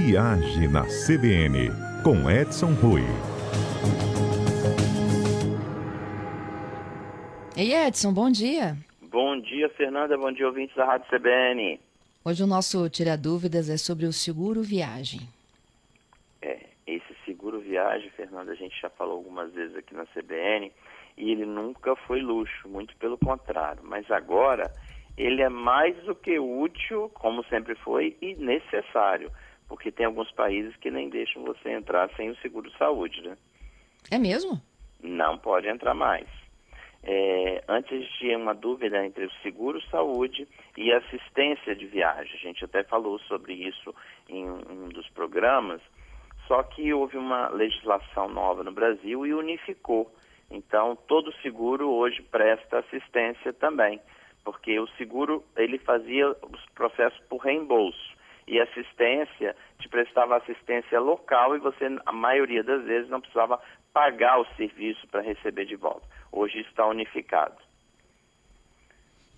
Viagem na CBN, com Edson Rui. Ei, Edson, bom dia. Bom dia, Fernanda. Bom dia, ouvintes da Rádio CBN. Hoje o nosso Tira Dúvidas é sobre o seguro viagem. É, esse seguro viagem, Fernanda, a gente já falou algumas vezes aqui na CBN, e ele nunca foi luxo, muito pelo contrário. Mas agora ele é mais do que útil, como sempre foi, e necessário, porque tem alguns países que nem deixam você entrar sem o seguro saúde, né? É mesmo? Não pode entrar mais. É, antes tinha uma dúvida entre o seguro saúde e assistência de viagem. A gente até falou sobre isso em um dos programas, só que houve uma legislação nova no Brasil e unificou. Então, todo seguro hoje presta assistência também, porque o seguro ele fazia os processos por reembolso e assistência te prestava assistência local e você, a maioria das vezes, não precisava pagar o serviço para receber de volta. Hoje está unificado.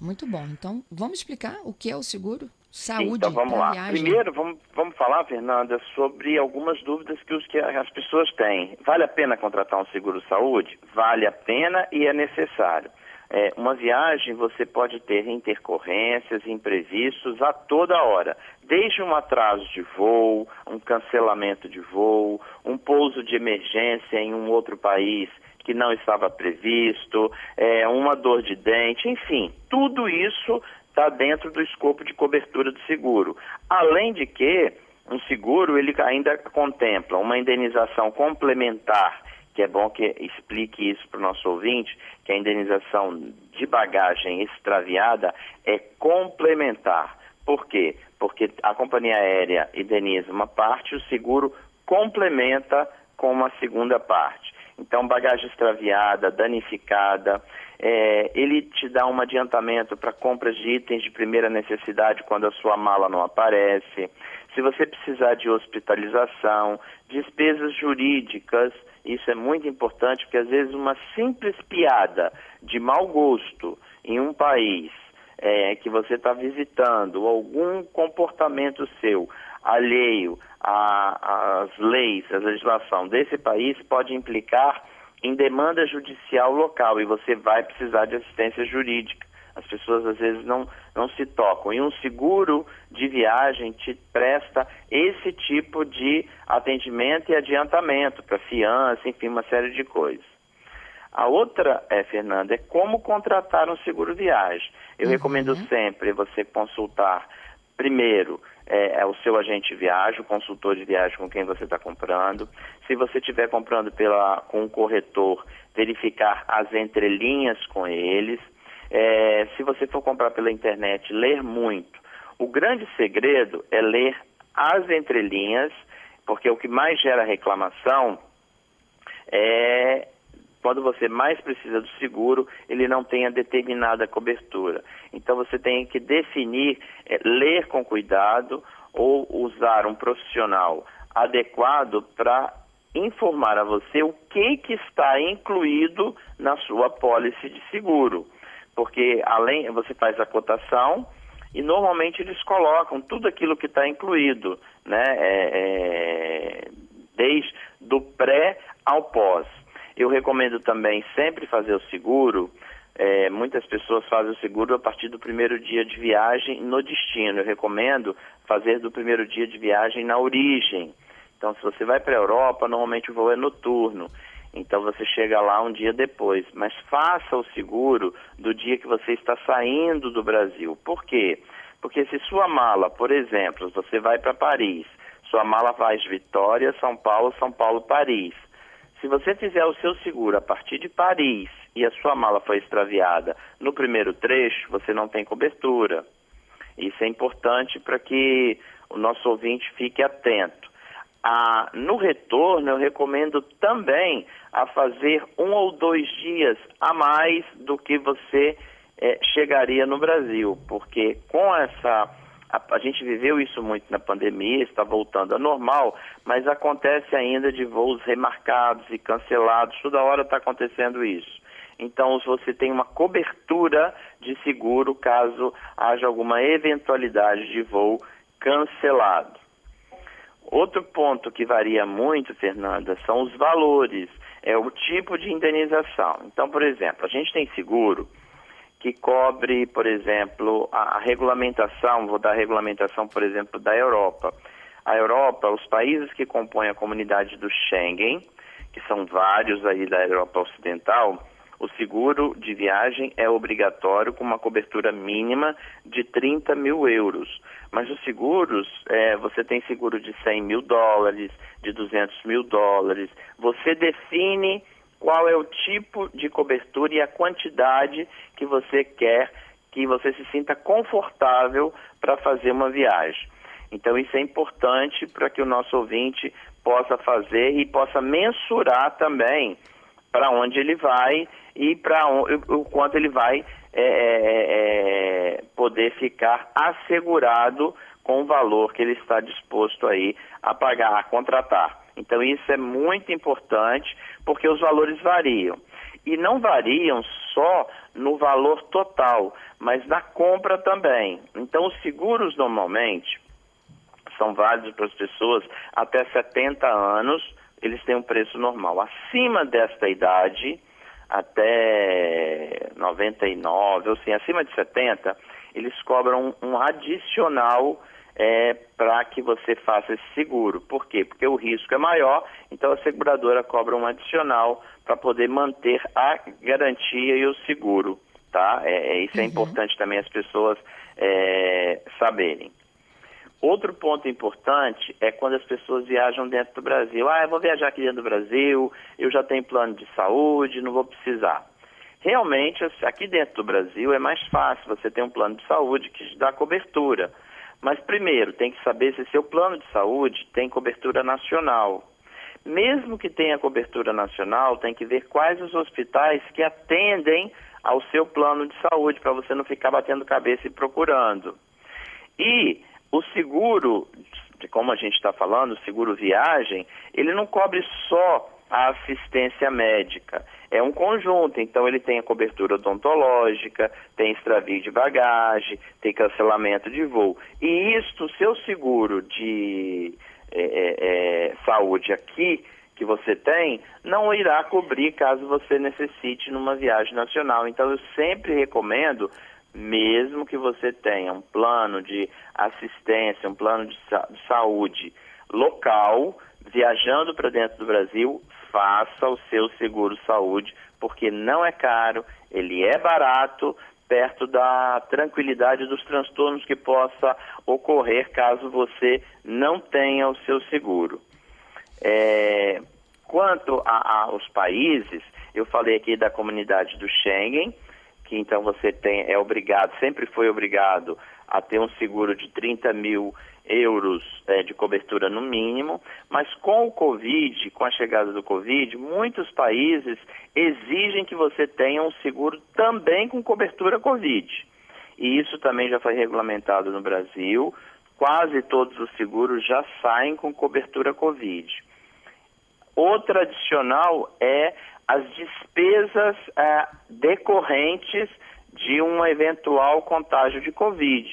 Muito bom. Então, vamos explicar o que é o seguro saúde Então, vamos lá. viagem. Primeiro, vamos, vamos falar, Fernanda, sobre algumas dúvidas que, os, que as pessoas têm. Vale a pena contratar um seguro saúde? Vale a pena e é necessário. É, uma viagem você pode ter intercorrências, imprevistos a toda hora, desde um atraso de voo, um cancelamento de voo, um pouso de emergência em um outro país que não estava previsto, é, uma dor de dente, enfim, tudo isso está dentro do escopo de cobertura do seguro. Além de que um seguro ele ainda contempla uma indenização complementar que é bom que explique isso para o nosso ouvinte, que a indenização de bagagem extraviada é complementar. Por quê? Porque a companhia aérea indeniza uma parte, o seguro complementa com uma segunda parte. Então, bagagem extraviada, danificada, é, ele te dá um adiantamento para compras de itens de primeira necessidade quando a sua mala não aparece. Se você precisar de hospitalização, despesas jurídicas, isso é muito importante porque às vezes uma simples piada de mau gosto em um país é, que você está visitando, algum comportamento seu alheio às leis, à legislação desse país pode implicar em demanda judicial local e você vai precisar de assistência jurídica. As pessoas às vezes não, não se tocam. E um seguro de viagem te presta esse tipo de atendimento e adiantamento para fiança, enfim, uma série de coisas. A outra, é, Fernanda, é como contratar um seguro viagem. Eu uhum. recomendo sempre você consultar primeiro é, é, o seu agente de viagem, o consultor de viagem com quem você está comprando. Se você estiver comprando pela, com um corretor, verificar as entrelinhas com eles. É, se você for comprar pela internet, ler muito. O grande segredo é ler as entrelinhas, porque o que mais gera reclamação é quando você mais precisa do seguro, ele não tem a determinada cobertura. Então você tem que definir, é, ler com cuidado ou usar um profissional adequado para informar a você o que, que está incluído na sua pólice de seguro porque além você faz a cotação e normalmente eles colocam tudo aquilo que está incluído, né? É, é, desde do pré ao pós. Eu recomendo também sempre fazer o seguro. É, muitas pessoas fazem o seguro a partir do primeiro dia de viagem no destino. Eu recomendo fazer do primeiro dia de viagem na origem. Então, se você vai para a Europa, normalmente o voo é noturno. Então você chega lá um dia depois, mas faça o seguro do dia que você está saindo do Brasil. Por quê? Porque se sua mala, por exemplo, você vai para Paris, sua mala faz Vitória, São Paulo, São Paulo, Paris. Se você fizer o seu seguro a partir de Paris e a sua mala foi extraviada no primeiro trecho, você não tem cobertura. Isso é importante para que o nosso ouvinte fique atento. Ah, no retorno, eu recomendo também a fazer um ou dois dias a mais do que você é, chegaria no Brasil, porque com essa. A, a, gente viveu isso muito na pandemia, está voltando a normal, mas acontece ainda de voos remarcados e cancelados, toda hora está acontecendo isso. Então, você tem uma cobertura de seguro caso haja alguma eventualidade de voo cancelado. Outro ponto que varia muito, Fernanda, são os valores, é o tipo de indenização. Então, por exemplo, a gente tem seguro que cobre, por exemplo, a, a regulamentação, vou dar a regulamentação, por exemplo, da Europa. A Europa, os países que compõem a comunidade do Schengen, que são vários aí da Europa Ocidental, o seguro de viagem é obrigatório com uma cobertura mínima de 30 mil euros. Mas os seguros, é, você tem seguro de 100 mil dólares, de 200 mil dólares. Você define qual é o tipo de cobertura e a quantidade que você quer que você se sinta confortável para fazer uma viagem. Então, isso é importante para que o nosso ouvinte possa fazer e possa mensurar também para onde ele vai e para o quanto ele vai é, é, é, poder ficar assegurado com o valor que ele está disposto aí a pagar, a contratar. Então isso é muito importante porque os valores variam. E não variam só no valor total, mas na compra também. Então os seguros normalmente são válidos para as pessoas até 70 anos, eles têm um preço normal. Acima desta idade, até 99, ou assim, acima de 70, eles cobram um adicional é, para que você faça esse seguro. Por quê? Porque o risco é maior, então a seguradora cobra um adicional para poder manter a garantia e o seguro. Tá? É, é isso é uhum. importante também as pessoas é, saberem. Outro ponto importante é quando as pessoas viajam dentro do Brasil. Ah, eu vou viajar aqui dentro do Brasil, eu já tenho plano de saúde, não vou precisar. Realmente, aqui dentro do Brasil é mais fácil, você tem um plano de saúde que dá cobertura. Mas primeiro, tem que saber se seu plano de saúde tem cobertura nacional. Mesmo que tenha cobertura nacional, tem que ver quais os hospitais que atendem ao seu plano de saúde, para você não ficar batendo cabeça e procurando. E o seguro, como a gente está falando, o seguro viagem, ele não cobre só a assistência médica. É um conjunto, então ele tem a cobertura odontológica, tem extravio de bagagem, tem cancelamento de voo. E isto, seu seguro de é, é, é, saúde aqui, que você tem, não irá cobrir caso você necessite numa viagem nacional. Então eu sempre recomendo mesmo que você tenha um plano de assistência, um plano de, sa de saúde local, viajando para dentro do Brasil, faça o seu seguro saúde, porque não é caro, ele é barato, perto da tranquilidade dos transtornos que possa ocorrer caso você não tenha o seu seguro. É, quanto aos países, eu falei aqui da comunidade do Schengen, que então você tem, é obrigado, sempre foi obrigado a ter um seguro de 30 mil euros é, de cobertura no mínimo, mas com o Covid, com a chegada do Covid, muitos países exigem que você tenha um seguro também com cobertura Covid. E isso também já foi regulamentado no Brasil. Quase todos os seguros já saem com cobertura Covid. Outra adicional é as despesas é, decorrentes de um eventual contágio de Covid,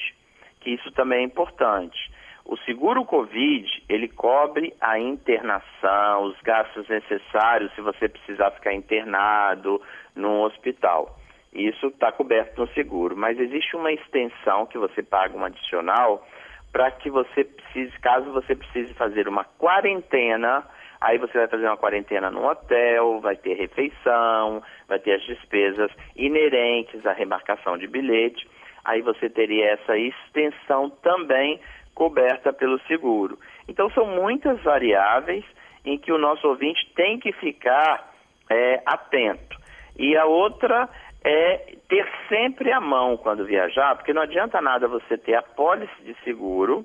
que isso também é importante. O seguro Covid, ele cobre a internação, os gastos necessários se você precisar ficar internado num hospital. Isso está coberto no seguro, mas existe uma extensão que você paga um adicional para que você precise, caso você precise fazer uma quarentena Aí você vai fazer uma quarentena no hotel, vai ter refeição, vai ter as despesas inerentes à remarcação de bilhete. Aí você teria essa extensão também coberta pelo seguro. Então são muitas variáveis em que o nosso ouvinte tem que ficar é, atento. E a outra é ter sempre a mão quando viajar, porque não adianta nada você ter a pólice de seguro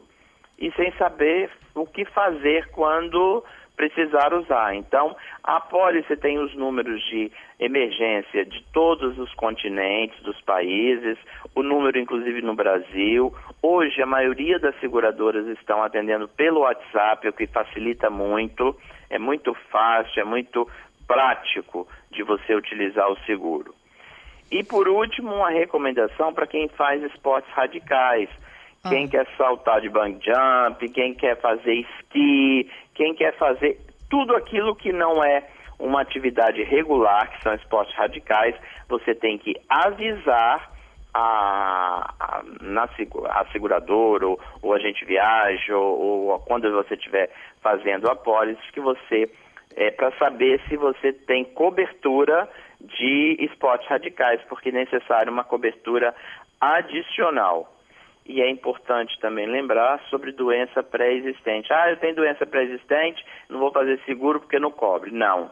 e sem saber o que fazer quando precisar usar. Então, a pólice tem os números de emergência de todos os continentes, dos países, o número inclusive no Brasil. Hoje, a maioria das seguradoras estão atendendo pelo WhatsApp, o que facilita muito, é muito fácil, é muito prático de você utilizar o seguro. E por último, uma recomendação para quem faz esportes radicais Ah. Quem quer saltar de bang jump, quem quer fazer esqui, quem quer fazer tudo aquilo que não é uma atividade regular, que são esportes radicais, você tem que avisar a, a, na, a seguradora ou, ou agente viagem ou, ou quando você estiver fazendo a pólice que você é para saber se você tem cobertura de esportes radicais, porque é necessário uma cobertura adicional. E é importante também lembrar sobre doença pré-existente. Ah, eu tenho doença pré-existente, não vou fazer seguro porque não cobre. Não.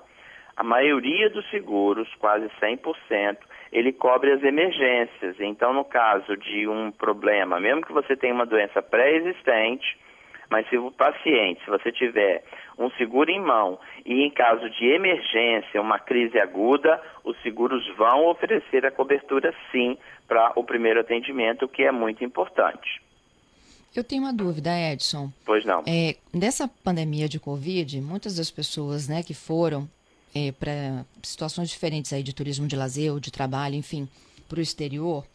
A maioria dos seguros, quase 100%, ele cobre as emergências. Então, no caso de um problema, mesmo que você tenha uma doença pré-existente, mas se o paciente, se você tiver um seguro em mão e em caso de emergência, uma crise aguda, os seguros vão oferecer a cobertura sim para o primeiro atendimento, o que é muito importante. Eu tenho uma dúvida, Edson. Pois não. É, nessa pandemia de Covid, muitas das pessoas né, que foram é, para situações diferentes aí de turismo de lazer ou de trabalho, enfim, para o exterior,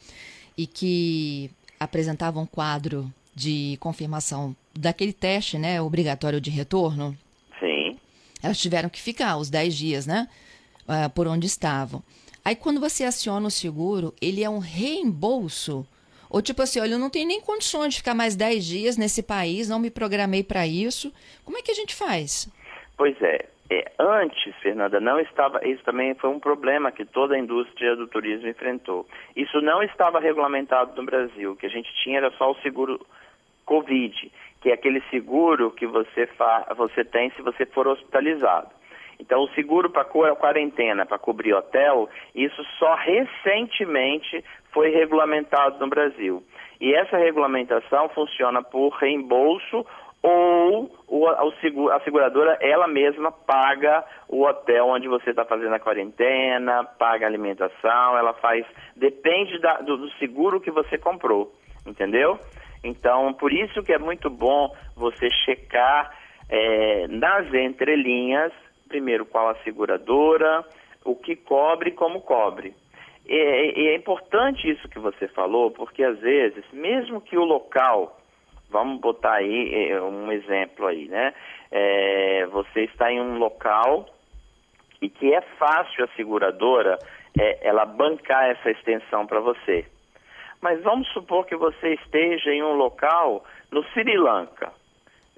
e que apresentavam um quadro de confirmação daquele teste, né, obrigatório de retorno. Sim. Elas tiveram que ficar os 10 dias, né, uh, por onde estavam. Aí quando você aciona o seguro, ele é um reembolso ou tipo assim, olha, eu não tenho nem condições de ficar mais 10 dias nesse país, não me programei para isso. Como é que a gente faz? Pois é, é, antes, Fernanda, não estava. Isso também foi um problema que toda a indústria do turismo enfrentou. Isso não estava regulamentado no Brasil. O que a gente tinha era só o seguro Covid, que é aquele seguro que você, fa, você tem se você for hospitalizado. Então, o seguro para quarentena, para cobrir hotel, isso só recentemente foi regulamentado no Brasil. E essa regulamentação funciona por reembolso ou a seguradora ela mesma paga o hotel onde você está fazendo a quarentena, paga a alimentação, ela faz, depende da, do, do seguro que você comprou, entendeu? Então, por isso que é muito bom você checar é, nas entrelinhas, primeiro qual a seguradora, o que cobre como cobre. E, e é importante isso que você falou, porque às vezes, mesmo que o local Vamos botar aí é, um exemplo aí, né? É, você está em um local e que é fácil a seguradora é, ela bancar essa extensão para você. Mas vamos supor que você esteja em um local no Sri Lanka,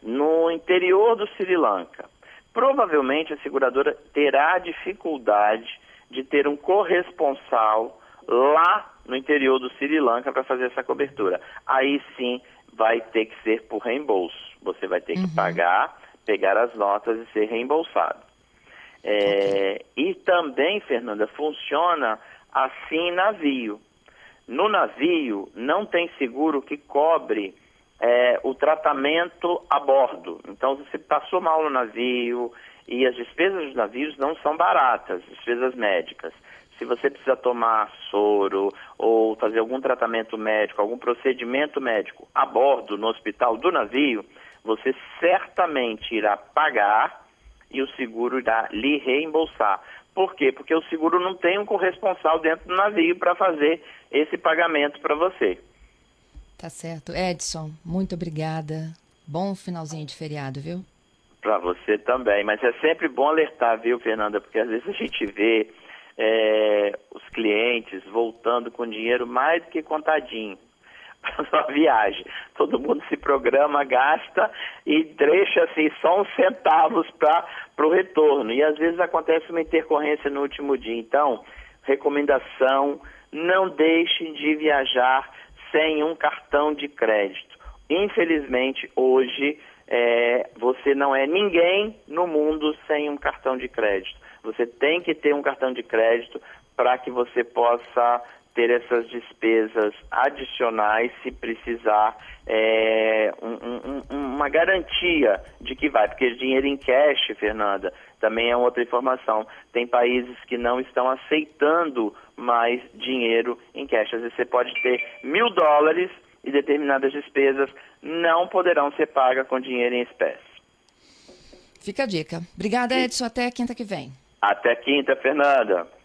no interior do Sri Lanka. Provavelmente a seguradora terá dificuldade de ter um corresponsal lá no interior do Sri Lanka para fazer essa cobertura. Aí sim vai ter que ser por reembolso. Você vai ter uhum. que pagar, pegar as notas e ser reembolsado. É, okay. E também, Fernanda, funciona assim navio. No navio não tem seguro que cobre é, o tratamento a bordo. Então, você passou mal no navio e as despesas dos navios não são baratas, despesas médicas se você precisa tomar soro ou fazer algum tratamento médico, algum procedimento médico a bordo no hospital do navio, você certamente irá pagar e o seguro irá lhe reembolsar. Por quê? Porque o seguro não tem um corresponsal dentro do navio para fazer esse pagamento para você. Tá certo. Edson, muito obrigada. Bom finalzinho de feriado, viu? Para você também. Mas é sempre bom alertar, viu, Fernanda? Porque às vezes a gente vê é, os clientes voltando com dinheiro mais do que contadinho para sua viagem. Todo mundo se programa, gasta e deixa assim só uns centavos para o retorno. E às vezes acontece uma intercorrência no último dia. Então, recomendação: não deixe de viajar sem um cartão de crédito. Infelizmente, hoje é, você não é ninguém no mundo sem um cartão de crédito. Você tem que ter um cartão de crédito para que você possa ter essas despesas adicionais se precisar é, um, um, uma garantia de que vai, porque dinheiro em cash, Fernanda, também é outra informação. Tem países que não estão aceitando mais dinheiro em cash. Às vezes você pode ter mil dólares e determinadas despesas não poderão ser pagas com dinheiro em espécie. Fica a dica. Obrigada, Edson. Até quinta que vem. Até quinta, Fernanda.